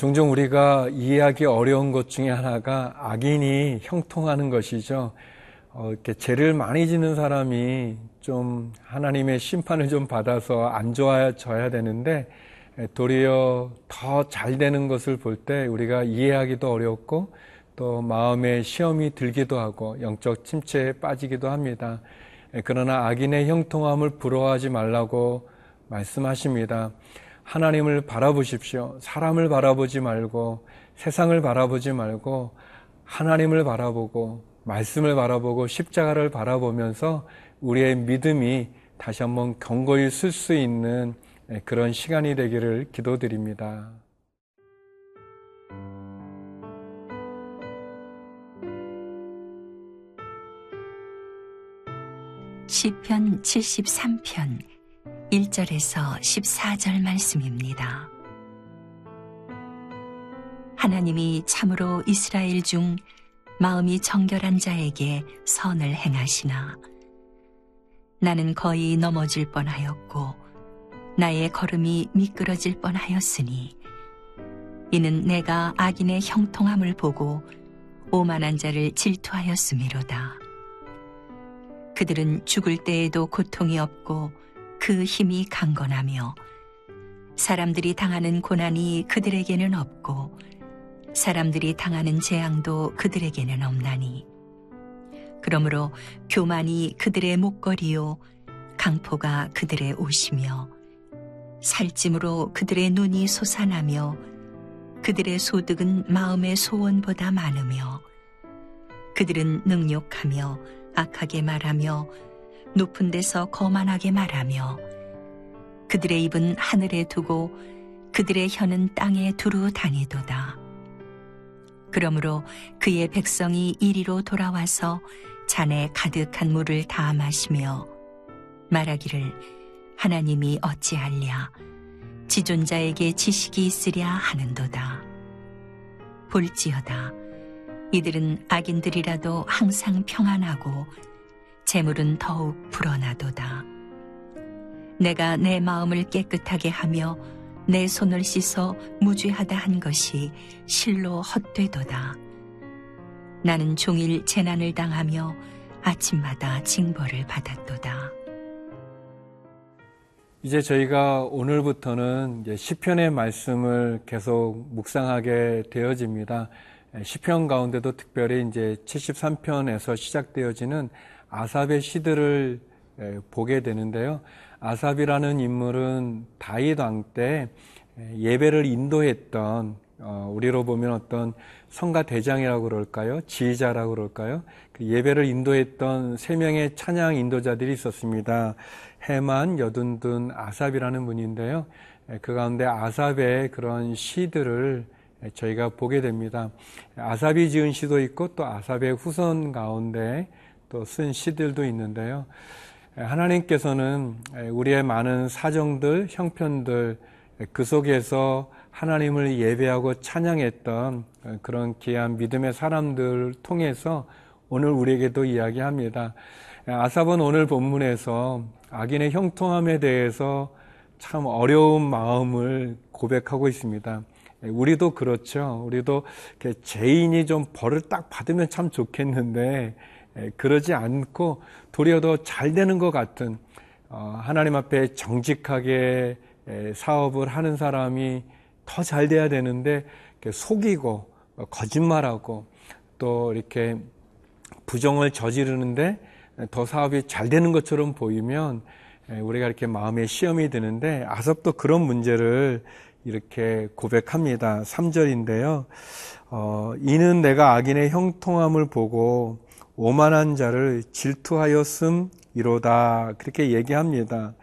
종종 우리가 이해하기 어려운 것 중에 하나가 악인이 형통하는 것이죠. 어, 이렇게 죄를 많이 짓는 사람이 좀 하나님의 심판을 좀 받아서 안 좋아져야 되는데 도리어 더 잘 되는 것을 볼 때 우리가 이해하기도 어렵고 또 마음에 시험이 들기도 하고 영적 침체에 빠지기도 합니다. 그러나 악인의 형통함을 부러워하지 말라고 말씀하십니다. 하나님을 바라보십시오. 사람을 바라보지 말고 세상을 바라보지 말고 하나님을 바라보고 말씀을 바라보고 십자가를 바라보면서 우리의 믿음이 다시 한번 견고히 쓸 수 있는 그런 시간이 되기를 기도드립니다. 시편 73편 1절에서 14절 말씀입니다. 하나님이 참으로 이스라엘 중 마음이 정결한 자에게 선을 행하시나 나는 거의 넘어질 뻔하였고 나의 걸음이 미끄러질 뻔하였으니 이는 내가 악인의 형통함을 보고 오만한 자를 질투하였음이로다. 그들은 죽을 때에도 고통이 없고 그 힘이 강건하며 사람들이 당하는 고난이 그들에게는 없고 사람들이 당하는 재앙도 그들에게는 없나니. 그러므로 교만이 그들의 목걸이요 강포가 그들의 옷이며 살찜으로 그들의 눈이 솟아나며 그들의 소득은 마음의 소원보다 많으며 그들은 능욕하며 악하게 말하며 높은 데서 거만하게 말하며 그들의 입은 하늘에 두고 그들의 혀는 땅에 두루 다니도다. 그러므로 그의 백성이 이리로 돌아와서 잔에 가득한 물을 다 마시며 말하기를 하나님이 어찌할랴 지존자에게 지식이 있으랴 하는도다. 볼지어다 이들은 악인들이라도 항상 평안하고 재물은 더욱 불어나도다. 내가 내 마음을 깨끗하게 하며 내 손을 씻어 무죄하다 한 것이 실로 헛되도다. 나는 종일 재난을 당하며 아침마다 징벌을 받았도다. 이제 저희가 오늘부터는 시편의 말씀을 계속 묵상하게 되어집니다. 시편 가운데도 특별히 이제 73편에서 시작되어지는 아삽의 시들을 보게 되는데요. 아삽이라는 인물은 다윗 왕 때 예배를 인도했던 어, 우리로 보면 어떤 성가 대장이라고 그럴까요? 지휘자라고 그럴까요? 그 예배를 인도했던 세 명의 찬양 인도자들이 있었습니다. 해만, 여둔둔, 아삽이라는 분인데요. 그 가운데 아삽의 그런 시들을 저희가 보게 됩니다. 아삽이 지은 시도 있고 또 아삽의 후손 가운데 또 쓴 시들도 있는데요. 하나님께서는 우리의 많은 사정들, 형편들 그 속에서 하나님을 예배하고 찬양했던 그런 귀한 믿음의 사람들 통해서 오늘 우리에게도 이야기합니다. 아삽은 오늘 본문에서 악인의 형통함에 대해서 참 어려운 마음을 고백하고 있습니다. 우리도 그렇죠. 우리도 죄인이 좀 벌을 딱 받으면 참 좋겠는데 그러지 않고 도리어 더 잘 되는 것 같은 어, 하나님 앞에 정직하게 사업을 하는 사람이 더 잘 돼야 되는데 속이고 어, 거짓말하고 또 이렇게 부정을 저지르는데 더 사업이 잘 되는 것처럼 보이면 우리가 이렇게 마음에 시험이 드는데 아섭도 그런 문제를 이렇게 고백합니다. 3절인데요. 어, 이는 내가 악인의 형통함을 보고 오만한 자를 질투하였음 이로다. 그렇게 얘기합니다.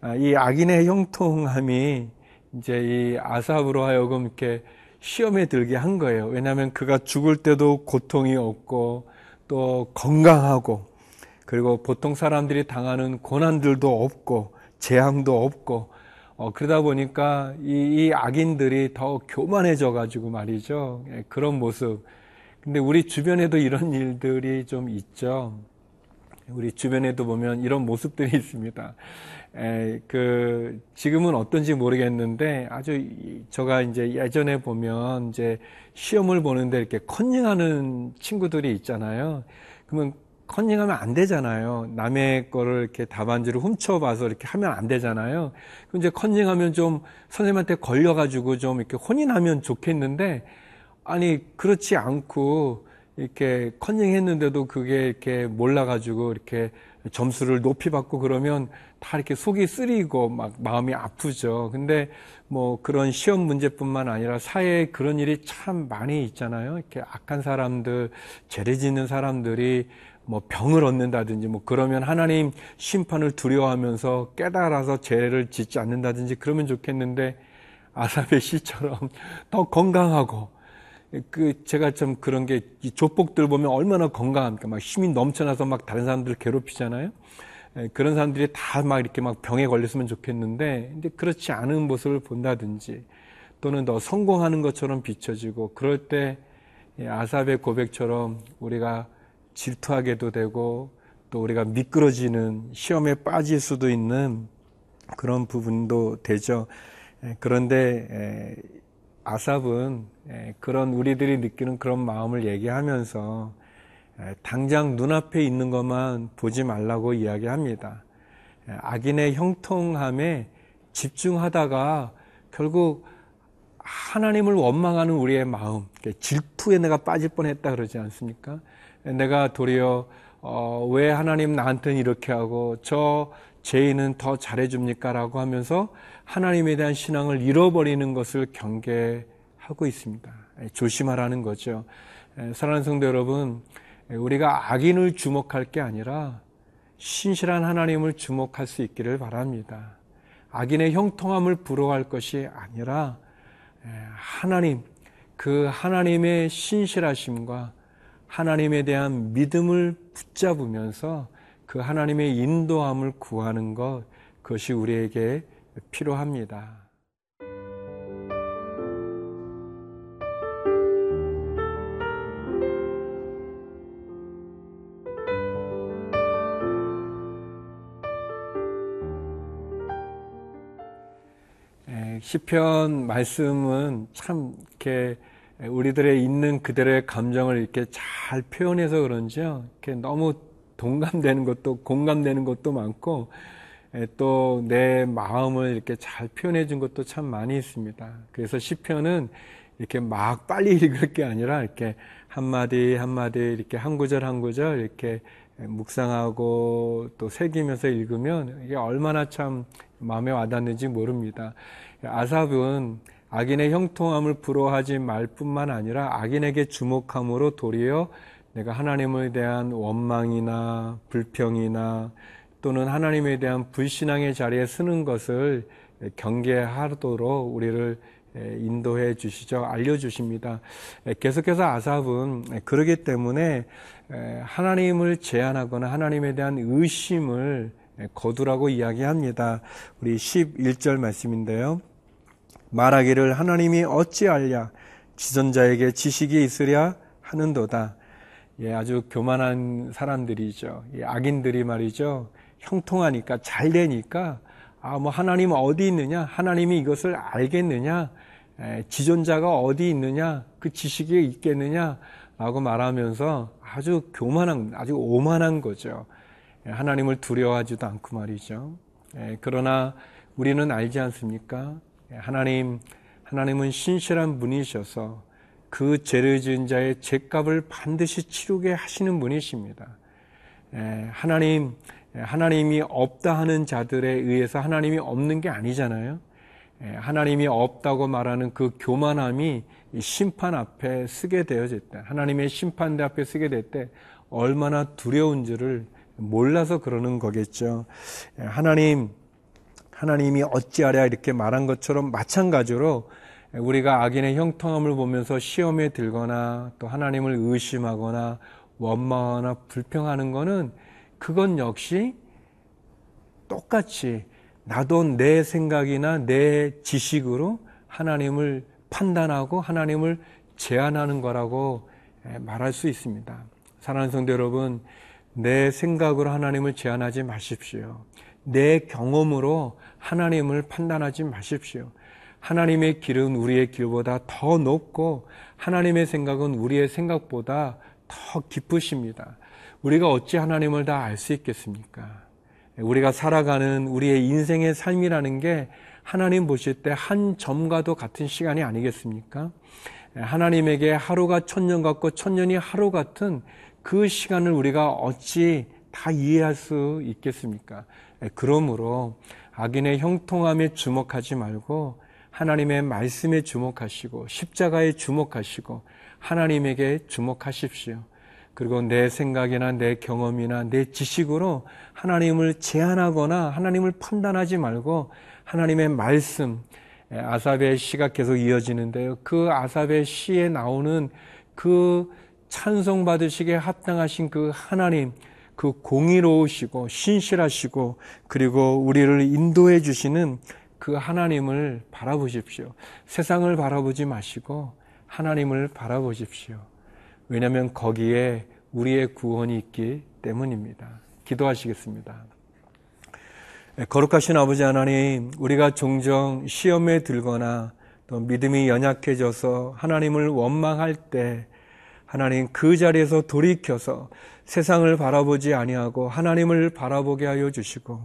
아, 이 악인의 형통함이 이제 이 아삽으로 하여금 이렇게 시험에 들게 한 거예요. 왜냐하면 그가 죽을 때도 고통이 없고 또 건강하고 그리고 보통 사람들이 당하는 고난들도 없고 재앙도 없고 어, 그러다 보니까 이, 이 악인들이 더 교만해져 가지고 말이죠. 예, 그런 모습. 근데 우리 주변에도 이런 일들이 좀 있죠. 우리 주변에도 보면 이런 모습들이 있습니다. 에, 그 지금은 어떤지 모르겠는데 아주 저가 이제 예전에 보면 이제 시험을 보는데 이렇게 컨닝하는 친구들이 있잖아요. 그러면 컨닝하면 안 되잖아요. 남의 거를 이렇게 답안지를 훔쳐봐서 이렇게 하면 안 되잖아요. 그럼 이제 컨닝하면 좀 선생님한테 걸려가지고 좀 이렇게 혼인하면 좋겠는데 아니 그렇지 않고 이렇게 컨닝했는데도 그게 이렇게 몰라가지고 이렇게 점수를 높이 받고 그러면 다 이렇게 속이 쓰리고 막 마음이 아프죠. 근데 뭐 그런 시험 문제뿐만 아니라 사회에 그런 일이 참 많이 있잖아요. 이렇게 악한 사람들, 죄를 짓는 사람들이 뭐 병을 얻는다든지 뭐 그러면 하나님 심판을 두려워하면서 깨달아서 죄를 짓지 않는다든지 그러면 좋겠는데 아사베 씨처럼 더 건강하고 그 제가 좀 그런 게이 족복들 보면 얼마나 건강합니까? 막 힘이 넘쳐나서 막 다른 사람들 괴롭히잖아요. 그런 사람들이 다 막 이렇게 막 병에 걸렸으면 좋겠는데 근데 그렇지 않은 모습을 본다든지 또는 더 성공하는 것처럼 비춰지고 그럴 때 아삽의 고백처럼 우리가 질투하게도 되고 또 우리가 미끄러지는 시험에 빠질 수도 있는 그런 부분도 되죠. 그런데 아삽은 그런 우리들이 느끼는 그런 마음을 얘기하면서 당장 눈앞에 있는 것만 보지 말라고 이야기합니다. 악인의 형통함에 집중하다가 결국 하나님을 원망하는 우리의 마음, 질투에 내가 빠질 뻔했다 그러지 않습니까? 내가 도리어 어, 왜 하나님 나한테는 이렇게 하고 저 죄인은 더 잘해줍니까 라고 하면서 하나님에 대한 신앙을 잃어버리는 것을 경계하고 있습니다. 조심하라는 거죠. 사랑하는 성도 여러분, 우리가 악인을 주목할 게 아니라 신실한 하나님을 주목할 수 있기를 바랍니다. 악인의 형통함을 부러워할 것이 아니라 하나님, 그 하나님의 신실하심과 하나님에 대한 믿음을 붙잡으면서 그 하나님의 인도함을 구하는 것, 그것이 우리에게 필요합니다. 시편 말씀은 참 이렇게 우리들의 있는 그들의 감정을 이렇게 잘 표현해서 그런지요. 이렇게 너무 동감되는 것도 공감되는 것도 많고 또 내 마음을 이렇게 잘 표현해 준 것도 참 많이 있습니다. 그래서 시편은 이렇게 막 빨리 읽을 게 아니라 이렇게 한마디 한마디 이렇게 한 구절 한 구절 이렇게 묵상하고 또 새기면서 읽으면 이게 얼마나 참 마음에 와닿는지 모릅니다. 아삽은 악인의 형통함을 부러워하지 말 뿐만 아니라 악인에게 주목함으로 도리어 내가 하나님에 대한 원망이나 불평이나 또는 하나님에 대한 불신앙의 자리에 서는 것을 경계하도록 우리를 인도해 주시죠. 알려주십니다. 계속해서 아삽은 그러기 때문에 하나님을 제안하거나 하나님에 대한 의심을 거두라고 이야기합니다. 우리 11절 말씀인데요. 말하기를 하나님이 어찌 알랴 지존자에게 지식이 있으랴 하는도다. 예, 아주 교만한 사람들이죠. 예, 악인들이 말이죠. 형통하니까 잘 되니까 아, 뭐 하나님 어디 있느냐? 하나님이 이것을 알겠느냐? 에, 지존자가 어디 있느냐? 그 지식이 있겠느냐? 라고 말하면서 아주 교만한, 아주 오만한 거죠. 예, 하나님을 두려워하지도 않고 말이죠. 에, 그러나 우리는 알지 않습니까? 예, 하나님, 하나님은 신실한 분이셔서 그 죄를 지은 자의 죄값을 반드시 치르게 하시는 분이십니다. 예, 하나님, 예, 하나님이 없다 하는 자들에 의해서 하나님이 없는 게 아니잖아요. 하나님이 없다고 말하는 그 교만함이 심판 앞에 쓰게 되어질 때, 하나님의 심판대 앞에 쓰게 될 때 얼마나 두려운지를 몰라서 그러는 거겠죠. 하나님, 하나님이 어찌하랴 이렇게 말한 것처럼 마찬가지로 우리가 악인의 형통함을 보면서 시험에 들거나 또 하나님을 의심하거나 원망하거나 불평하는 것은 그건 역시 똑같이 나도 내 생각이나 내 지식으로 하나님을 판단하고 하나님을 제안하는 거라고 말할 수 있습니다. 사랑하는 성도 여러분, 내 생각으로 하나님을 제한하지 마십시오. 내 경험으로 하나님을 판단하지 마십시오. 하나님의 길은 우리의 길보다 더 높고 하나님의 생각은 우리의 생각보다 더 깊으십니다. 우리가 어찌 하나님을 다 알 수 있겠습니까? 우리가 살아가는 우리의 인생의 삶이라는 게 하나님 보실 때 한 점과도 같은 시간이 아니겠습니까? 하나님에게 하루가 천년 같고 천년이 하루 같은 그 시간을 우리가 어찌 다 이해할 수 있겠습니까? 그러므로 악인의 형통함에 주목하지 말고 하나님의 말씀에 주목하시고 십자가에 주목하시고 하나님에게 주목하십시오. 그리고 내 생각이나 내 경험이나 내 지식으로 하나님을 제한하거나 하나님을 판단하지 말고 하나님의 말씀, 아삽의 시가 계속 이어지는데요. 그 아삽의 시에 나오는 그 찬송 받으시기에 합당하신 그 하나님, 그 공의로우시고 신실하시고 그리고 우리를 인도해 주시는 그 하나님을 바라보십시오. 세상을 바라보지 마시고 하나님을 바라보십시오. 왜냐하면 거기에 우리의 구원이 있기 때문입니다. 기도하시겠습니다. 네, 거룩하신 아버지 하나님, 우리가 종종 시험에 들거나 또 믿음이 연약해져서 하나님을 원망할 때 하나님 그 자리에서 돌이켜서 세상을 바라보지 아니하고 하나님을 바라보게 하여 주시고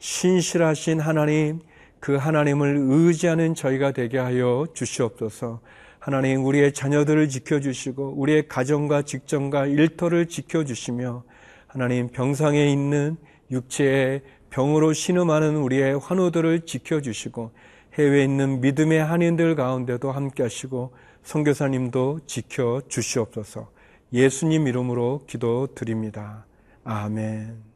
신실하신 하나님 그 하나님을 의지하는 저희가 되게 하여 주시옵소서. 하나님 우리의 자녀들을 지켜주시고 우리의 가정과 직장과 일터를 지켜주시며 하나님 병상에 있는 육체의 병으로 신음하는 우리의 환우들을 지켜주시고 해외에 있는 믿음의 한인들 가운데도 함께 하시고 선교사님도 지켜 주시옵소서 예수님 이름으로 기도 드립니다. 아멘.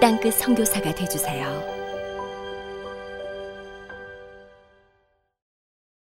땅끝 성교사가 되주세요